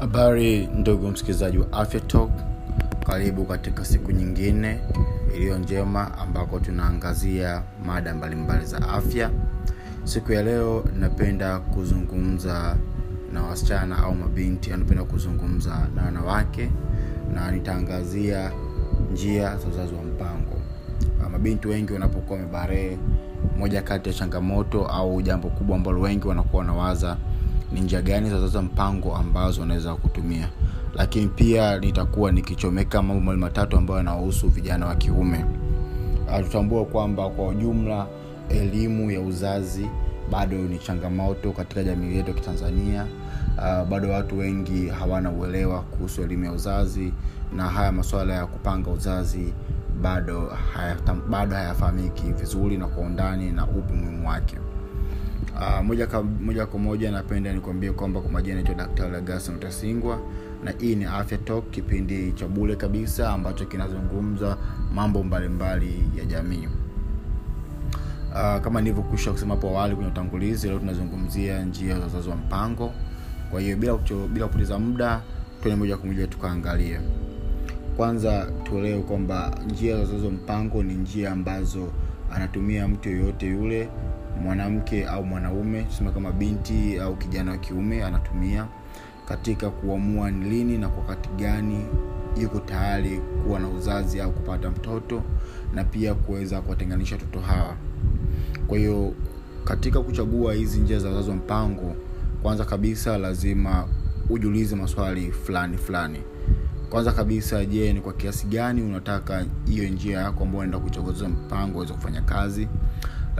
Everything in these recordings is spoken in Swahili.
habari ndugu msikilizaji wa afya talk. Karibu katika siku nyingine iliyo njema ambako tunaangazia mada mbalimbali za afya. Siku ya leo napenda kuzungumza na wasichana au mabinti anapenda kuzungumza na wanawake na nitaangazia njia za uzazi wa mpango. Mabinti wengi wanapokuwa wamebarehe moja kati ya changamoto au jambo kubwa ambalo wengi wanakuwa wanawaza ni njia gani za mpango ambazo wanaweza kutumia. Lakini pia nitakuwa nikichomeka mambo mawili matatu ambayo yanawahusu vijana wa kiume. Tutambua kwamba kwa ujumla elimu ya uzazi bado ni changamoto katika jamii yetu ya kitanzania. Uh, bado watu wengi hawana uelewa kuhusu elimu ya uzazi na haya masuala ya kupanga uzazi bado haya, bado hayafahamiki vizuri na kwa undani na upi muhimu wake uh, moja, kwa moja kwa moja napenda nikuambie kwamba kwa majina naitwa daktari agason utasingwa na hii ni afya talk kipindi cha bule kabisa ambacho kinazungumza mambo mbalimbali mbali ya jamii. Uh, kama nilivyokwisha kusema hapo awali kwenye utangulizi leo tunazungumzia njia za uzazi wa mpango. Kwa hiyo bila bila kupoteza muda tuende moja kwa moja tukaangalie. Kwanza tuelewe kwamba njia za uzazi wa mpango ni njia ambazo anatumia mtu yoyote yule mwanamke au mwanaume tuseme kama binti au kijana wa kiume anatumia katika kuamua ni lini na kwa wakati gani yuko tayari kuwa na uzazi au kupata mtoto na pia kuweza kuwatenganisha watoto hawa. Kwa hiyo katika kuchagua hizi njia za uzazi wa mpango kwanza kabisa lazima ujiulize maswali fulani fulani. Kwanza kabisa je ni kwa kiasi gani unataka hiyo njia yako ambayo unaenda kuchagua mpango uweze kufanya kazi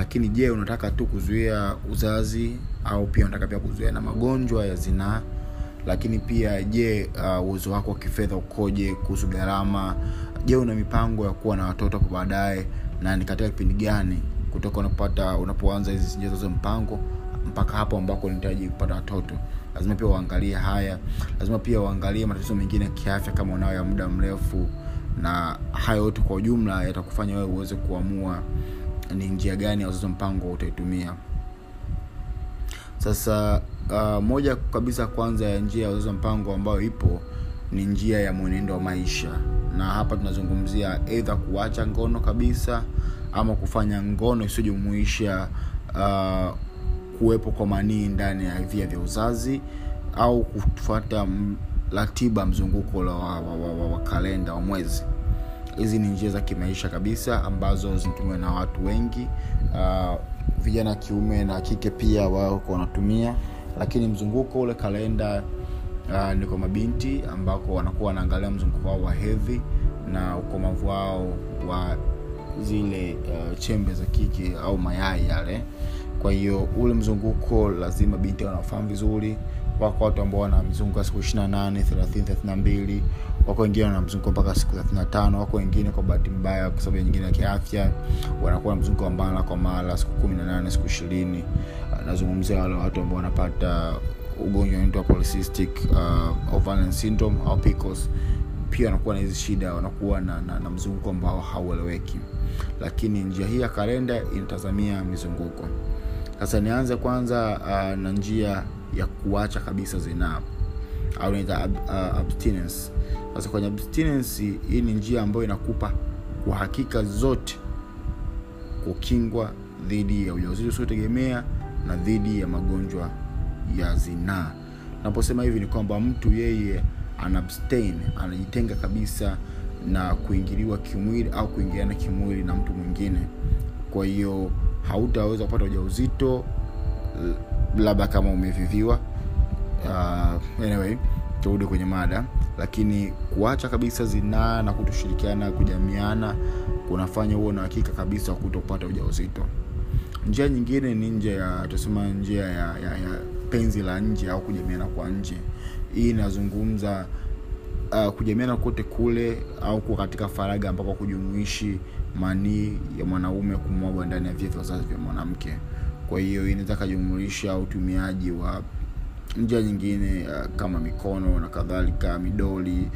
lakini je unataka tu kuzuia uzazi au pia unataka pia kuzuia na magonjwa ya zinaa? Lakini pia je uwezo uh, wako wa kifedha ukoje kuhusu gharama? Je una mipango ya kuwa na watoto hapo baadaye? Na ni katika kipindi gani kutoka unapata unapoanza hizi njia mpango mpaka hapo ambako unahitaji kupata watoto? Lazima pia uangalie haya. Lazima pia uangalie matatizo mengine ya kiafya kama unayo ya muda mrefu. Na hayo yote kwa ujumla yatakufanya wewe uweze kuamua ni njia gani ya uzazi mpango utaitumia? Sasa uh, moja kabisa kwanza ya njia ya uzazi mpango ambayo ipo ni njia ya mwenendo wa maisha. Na hapa tunazungumzia eidha kuacha ngono kabisa ama kufanya ngono isiyojumuisha uh, kuwepo kwa manii ndani ya via vya uzazi au kufuata ratiba mzunguko wa, wa, wa, wa, wa kalenda wa mwezi hizi ni njia za kimaisha kabisa ambazo zinatumiwa na watu wengi. Uh, vijana kiume na kike pia wako wanatumia. Lakini mzunguko ule kalenda uh, ni kwa mabinti ambako wanakuwa wanaangalia mzunguko wao wa hedhi na ukomavu wao wa zile uh, chembe za kike au mayai yale. Kwa hiyo ule mzunguko lazima binti wanafahamu vizuri wako watu ambao wana mzunguko siku 28 30 32 wako wengine wana mzunguko mpaka siku 35 wako wengine kwa bahati mbaya kwa sababu nyingine ya kiafya wanakuwa na mzunguko wa mara kwa mara siku 18 siku 20 nazungumzia wale watu ambao wanapata ugonjwa unaitwa polycystic uh, ovarian syndrome au PCOS pia wanakuwa na hizi shida wanakuwa na, na, na mzunguko ambao haueleweki. Lakini njia hii ya kalenda inatazamia mizunguko. Sasa nianze kwanza uh, na njia ya kuacha kabisa zinaa au naita abstinence. Sasa kwenye abstinence hii ni njia ambayo inakupa kwa hakika zote kukingwa dhidi ya ujauzito usiotegemea na dhidi ya magonjwa ya zinaa. Naposema hivi ni kwamba mtu yeye anabstain anajitenga kabisa na kuingiliwa kimwili au kuingiliana kimwili na mtu mwingine. Kwa hiyo hautaweza kupata ujauzito labda kama umeviviwa. Uh, anyway turudi kwenye mada. Lakini kuacha kabisa zinaa na kutoshirikiana kujamiana kunafanya huo na hakika kabisa kutopata ujauzito. Njia nyingine ni nje ya tusema njia ya, ya, ya penzi la nje au kujamiana kwa nje. Hii inazungumza uh, kujamiana kote kule au kuwa katika faraga ambako kujumuishi manii ya mwanaume kumwagwa ndani ya via vya uzazi vya mwanamke kwa hiyo inaweza kajumulisha utumiaji wa njia nyingine uh, kama mikono na kadhalika midoli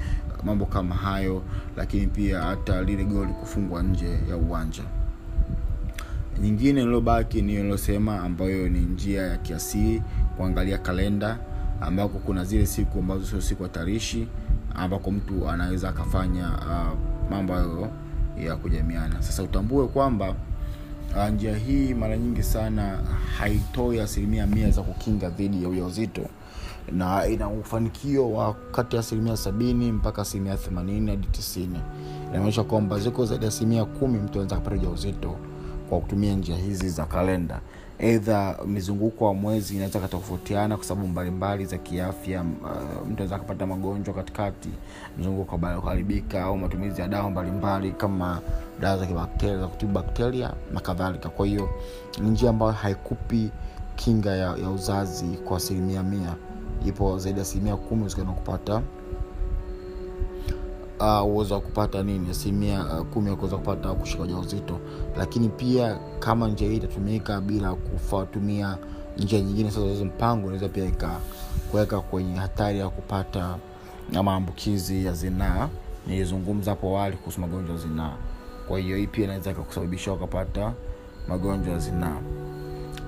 mambo kama hayo lakini pia hata lile goli kufungwa nje ya uwanja. Nyingine iliyobaki ni iliyosema ambayo ni njia ya kiasili kuangalia kalenda ambako kuna zile siku ambazo sio siku hatarishi ambako mtu anaweza akafanya uh, mambo hayo ya kujamiana. Sasa utambue kwamba njia hii mara nyingi sana haitoi asilimia mia za kukinga dhidi ya ujauzito. Na ina ufanikio wa kati ya asilimia sabini mpaka asilimia themanini hadi tisini. Inaonyesha kwamba ziko zaidi ya asilimia kumi mtu anaweza kupata ujauzito kwa kutumia njia hizi za kalenda eidha mizunguko wa mwezi inaweza katofautiana kwa sababu mbalimbali za kiafya uh, mtu anaweza akapata magonjwa katikati mzunguko kuharibika au matumizi ya dawa mbalimbali kama dawa za kibakteria za kutibu bakteria na kadhalika. Kwa hiyo ni njia ambayo haikupi kinga ya, ya uzazi kwa asilimia mia. Ipo zaidi ya asilimia kumi usikiana kupata uwezo uh, wa kupata nini? Asilimia uh, kumi ya kupata kushika ujauzito. Lakini pia kama njia hii itatumika bila kufatumia njia nyingine sasa mpango inaweza pia kuweka kwenye hatari ya kupata maambukizi ya zinaa. Nilizungumza hapo awali kuhusu magonjwa ya zinaa. Kwa hiyo hii pia inaweza ikakusababisha ukapata magonjwa ya zinaa.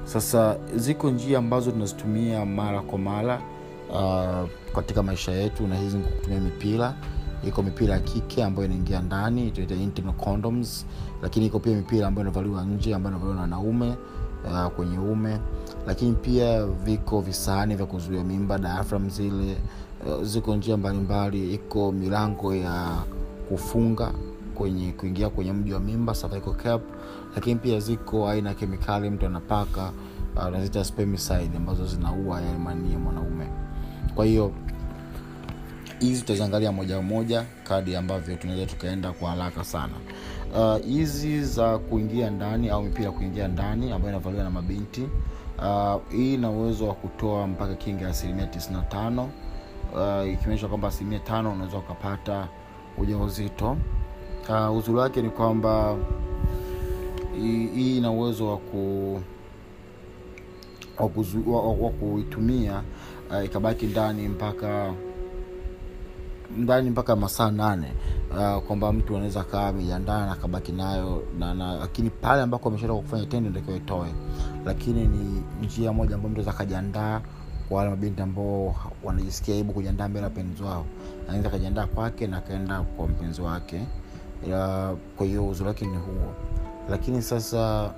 Sasa ziko njia ambazo tunazitumia mara kwa mara uh, katika maisha yetu na hizi kutumia mipira iko mipira ya kike ambayo inaingia ndani condoms lakini iko pia mipira ambayo inavaliwa nje ambayo inavaliwa na wanaume uh, kwenye ume lakini pia viko visahani vya kuzuia mimba diaphragm zile uh, ziko njia mbalimbali. Iko milango ya kufunga kwenye kuingia kwenye mji wa mimba cap. Lakini pia ziko aina ya kemikali mtu anapaka uh, spermicide ambazo zinaua yale manii ya mwanaume. Kwa hiyo hizi tutaziangalia moja moja kadi ambavyo tunaweza tukaenda kwa haraka sana. Hizi uh, za kuingia ndani au mipira kuingia ndani ambayo inavaliwa na mabinti uh, hii ina uwezo wa kutoa mpaka kinga ya asilimia 95 uh, ikionyesha kwamba asilimia tano unaweza ukapata uja uzito uh, uzuri wake ni kwamba hii ina uwezo wa ku wa kuitumia uh, ikabaki ndani mpaka ndani mpaka masaa nane uh, kwamba mtu anaweza kaa amejiandaa na akabaki nayo na, na lakini pale ambako ameshatoka kufanya tendo ndio itoe. Lakini ni njia moja ambayo mtu aweza akajiandaa kwa wale mabinti ambao wanajisikia aibu kujiandaa mbele ya wapenzi wao. Anaweza akajiandaa kwake na akaenda kwa mpenzi wake. Uh, kwa hiyo uzuri wake ni huo. Lakini sasa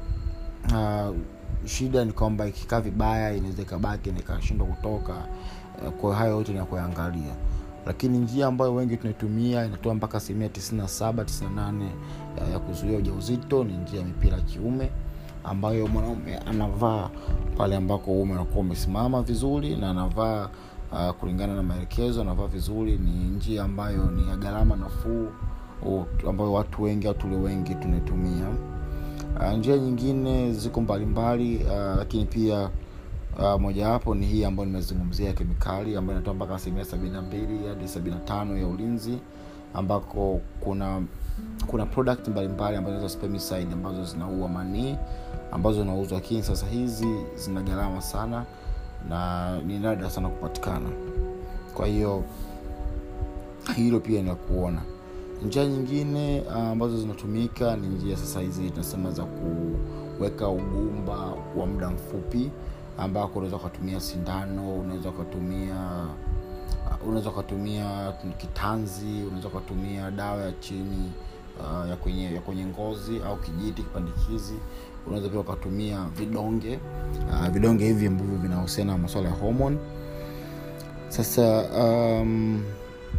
uh, shida ni kwamba ikikaa vibaya inaweza ikabaki nikashindwa kutoka. Uh, kwa hayo yote ni ya kuangalia lakini njia ambayo wengi tunaitumia inatoa mpaka asilimia 97 98 ya, kuzuia ujauzito ni njia ya mipira ya kiume ambayo mwanaume anavaa pale ambako uume unakuwa umesimama vizuri na anavaa uh, kulingana na maelekezo anavaa vizuri ni njia ambayo ni ya gharama nafuu ambayo watu wengi au tulio wengi tunaitumia. Uh, njia nyingine ziko mbalimbali uh, lakini pia uh, mojawapo ni hii ambayo nimezungumzia kemikali ambayo inatoa mpaka asilimia sabini na mbili hadi sabini na tano ya ulinzi ambako kuna kuna product mbalimbali ambazo spermicide ambazo zinaua manii ambazo zinauzwa. Lakini sasa hizi zina gharama sana na ni nada sana kupatikana. Kwa hiyo hilo pia ni kuona. Njia nyingine ambazo zinatumika ni njia sasa hizi tunasema za kuweka ugumba wa muda mfupi ambako unaweza ukatumia sindano unaweza ukatumia unaweza ukatumia kitanzi unaweza ukatumia dawa ya chini uh, ya kwenye ya kwenye ngozi au kijiti kipandikizi. Unaweza pia ukatumia vidonge uh, vidonge hivi ambavyo vinahusiana na masuala ya homon sasa um,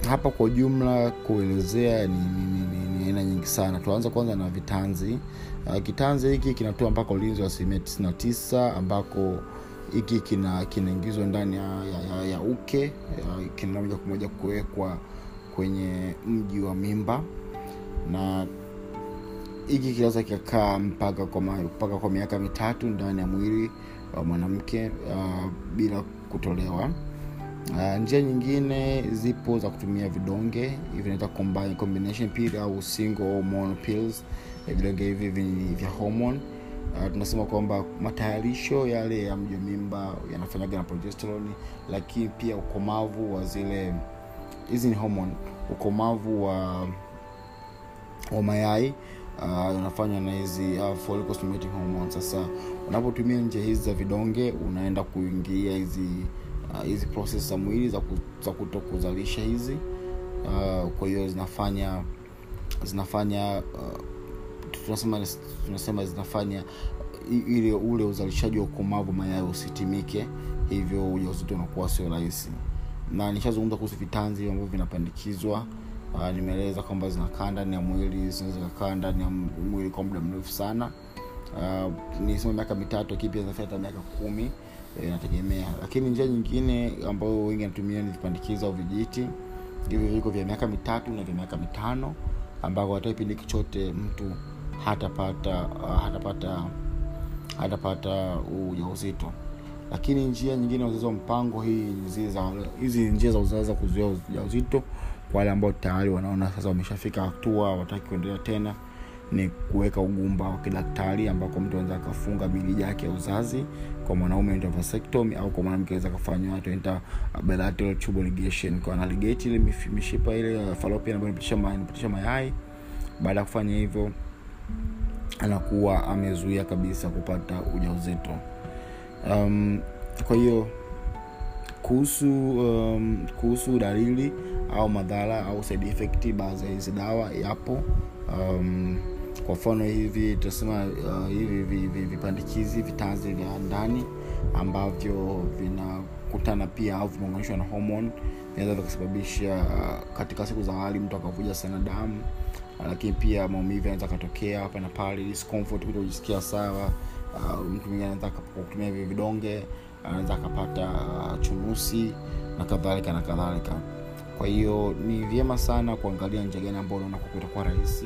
hapa kwa ujumla kuelezea ni aina nyingi sana. Tuanze kwanza na vitanzi. Uh, kitanzi hiki kinatoa mpaka ulinzi wa asilimia 99 ambako hiki kina kinaingizwa ndani ya, ya, ya, ya uke kina moja kwa moja kuwekwa kwenye mji wa mimba. Na hiki kinaweza kikakaa mpaka kwa kwa miaka mitatu ndani ya mwili wa mwanamke uh, bila kutolewa. Uh, njia nyingine zipo za kutumia vidonge hivi vinaitwa combination pill au single pills. Vidonge hivi vya hormone uh, tunasema kwamba matayarisho yale ya mji mimba yanafanyaga na progesterone lakini pia ukomavu wa zile hizi ni hormone ukomavu wa wa mayai uh, unafanywa na hizi uh, sasa unapotumia njia hizi za vidonge unaenda kuingia hizi uh, process za mwili za, za kuto kuzalisha hizi. Uh, kwa hiyo zinafanya zinafanya uh, tunasema tunasema zinafanya ile ule uzalishaji wa ukomavu mayai usitimike hivyo ujauzito unakuwa sio rahisi. Na nishazungumza kuhusu vitanzi ambavyo vinapandikizwa. Uh, nimeeleza kwamba zinakaa ndani ya mwili zinaweza ndani ya mwili kwa muda mrefu sana. Uh, nisema miaka mitatu hata miaka kumi inategemea. Lakini njia nyingine ambayo wengi anatumia ni vipandikizi au vijiti. Hivyo viko vya miaka mitatu na vya miaka mitano ambako hata kipindi chote mtu hatapata uh, hatapata hatapata ujauzito. Lakini njia nyingine uzazi wa mpango hizi njia za uzazi za kuzuia ujauzito. Kwa wale ambao tayari wanaona sasa wameshafika hatua wataki kuendelea tena ni kuweka ugumba wa kidaktari ambako mtu anaweza akafunga mirija yake ya uzazi kwa mwanaume vasectomy au kwa mwanamke aweza kafanywa tunaita bilateral tubal ligation. Kwa analigate ile mishipa ile fallopian ambayo inapitisha mayai. Baada ya kufanya hivyo anakuwa amezuia kabisa kupata ujauzito. Um, kwa hiyo kuhusu um, kuhusu dalili au madhara au side effect baadhi ya hizi dawa yapo. Um, kwa mfano hivi tunasema uh, hivi vipandikizi vitanzi vya ndani ambavyo vinakutana pia au vimeunganishwa na homon vinaweza vikasababisha uh, katika siku za awali mtu akavuja sana damu lakini pia maumivu yanaweza akatokea hapa na pale kutojisikia sawa. Uh, mtu mwingine kutumia hivi vidonge anaweza akapata uh, chunusi na kadhalika na kadhalika. Kwa hiyo ni vyema sana kuangalia njia gani ambao unaona kutakuwa rahisi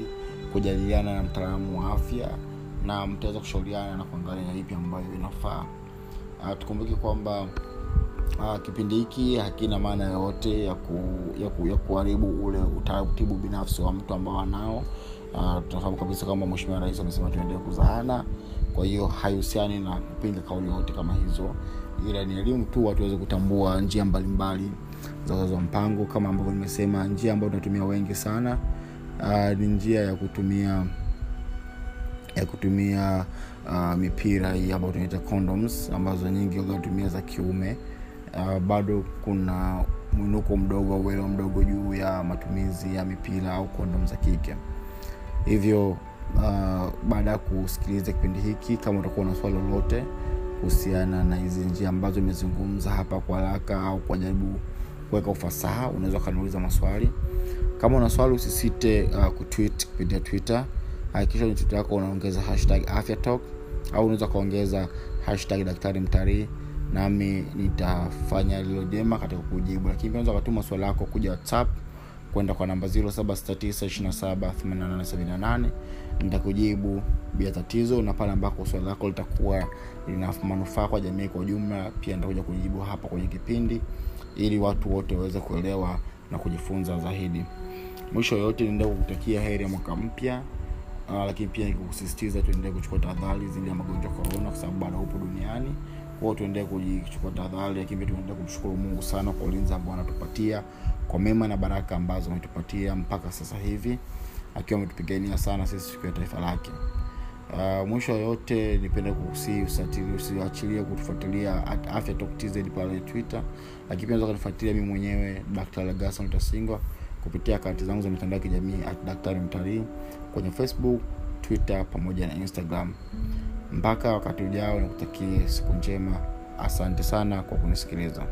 kujadiliana na mtaalamu wa afya na mtaweza kushauriana na kuangalia ipi ambayo inafaa. Uh, tukumbuke kwamba uh, kipindi hiki hakina maana yoyote ya, ku, ya, ku, ya kuharibu ule utaratibu binafsi wa mtu ambao anao. Uh, tunafahamu kabisa kwamba mweshimiwa rais amesema tuendelee kuzaana kwa hiyo haihusiani na kupinga kauli yoyote kama hizo. Ila ni elimu tu watu waweze kutambua njia mbalimbali za uzazi wa mpango. Kama ambavyo nimesema njia ambayo tunatumia wengi sana uh, ni njia ya kutumia ya kutumia uh, mipira hii ambayo tunaita condoms ambazo nyingi wanatumia za kiume bado kuna mwinuko mdogo au uelewa mdogo juu ya matumizi ya mipira au kondom za kike. Hivyo uh, baada ya kusikiliza kipindi hiki kama utakuwa na swali lolote kuhusiana na hizi njia ambazo imezungumza hapa kwa haraka au kwa jaribu kuweka ufasaha unaweza ukaniuliza maswali. Kama una swali usisite uh, kutwit kupitia twitter. Hakikisha kwenye twitter yako unaongeza hashtag afya talk au unaweza ukaongeza hashtag daktari mtarii nami nitafanya lilo jema katika kujibu lakini pia unaweza ukatuma swala lako kuja whatsapp kwenda kwa namba 0769278878 nitakujibu bila tatizo na pale ambako swali lako litakuwa lina manufaa kwa jamii kwa ujumla pia nitakuja kujibu hapa kwenye kipindi ili watu wote waweze kuelewa na kujifunza zaidi. Mwisho yoyote niendee kukutakia heri ya mwaka mpya lakini pia nikusisitiza tuendelee kuchukua tahadhari zidi ya magonjwa korona kwa sababu bado hupo duniani kwao tuendelee kuchukua tahadhari lakini tuendelee kumshukuru mungu sana kwa ulinzi ambao anatupatia kwa mema na baraka ambazo ametupatia mpaka sasa hivi akiwa ametupigania sana sisi tukiwa taifa lake. Uh, mwisho yote nipende kukusii usiachilie kutufuatilia afya talk tz pale twitter lakini pia unaweza kunifuatilia mwenyewe dr lagason utasingwa kupitia akaunti zangu za mitandao ya kijamii daktari mtalii kwenye facebook twitter pamoja na instagram mpaka wakati ujao nikutakie siku njema. Asante sana kwa kunisikiliza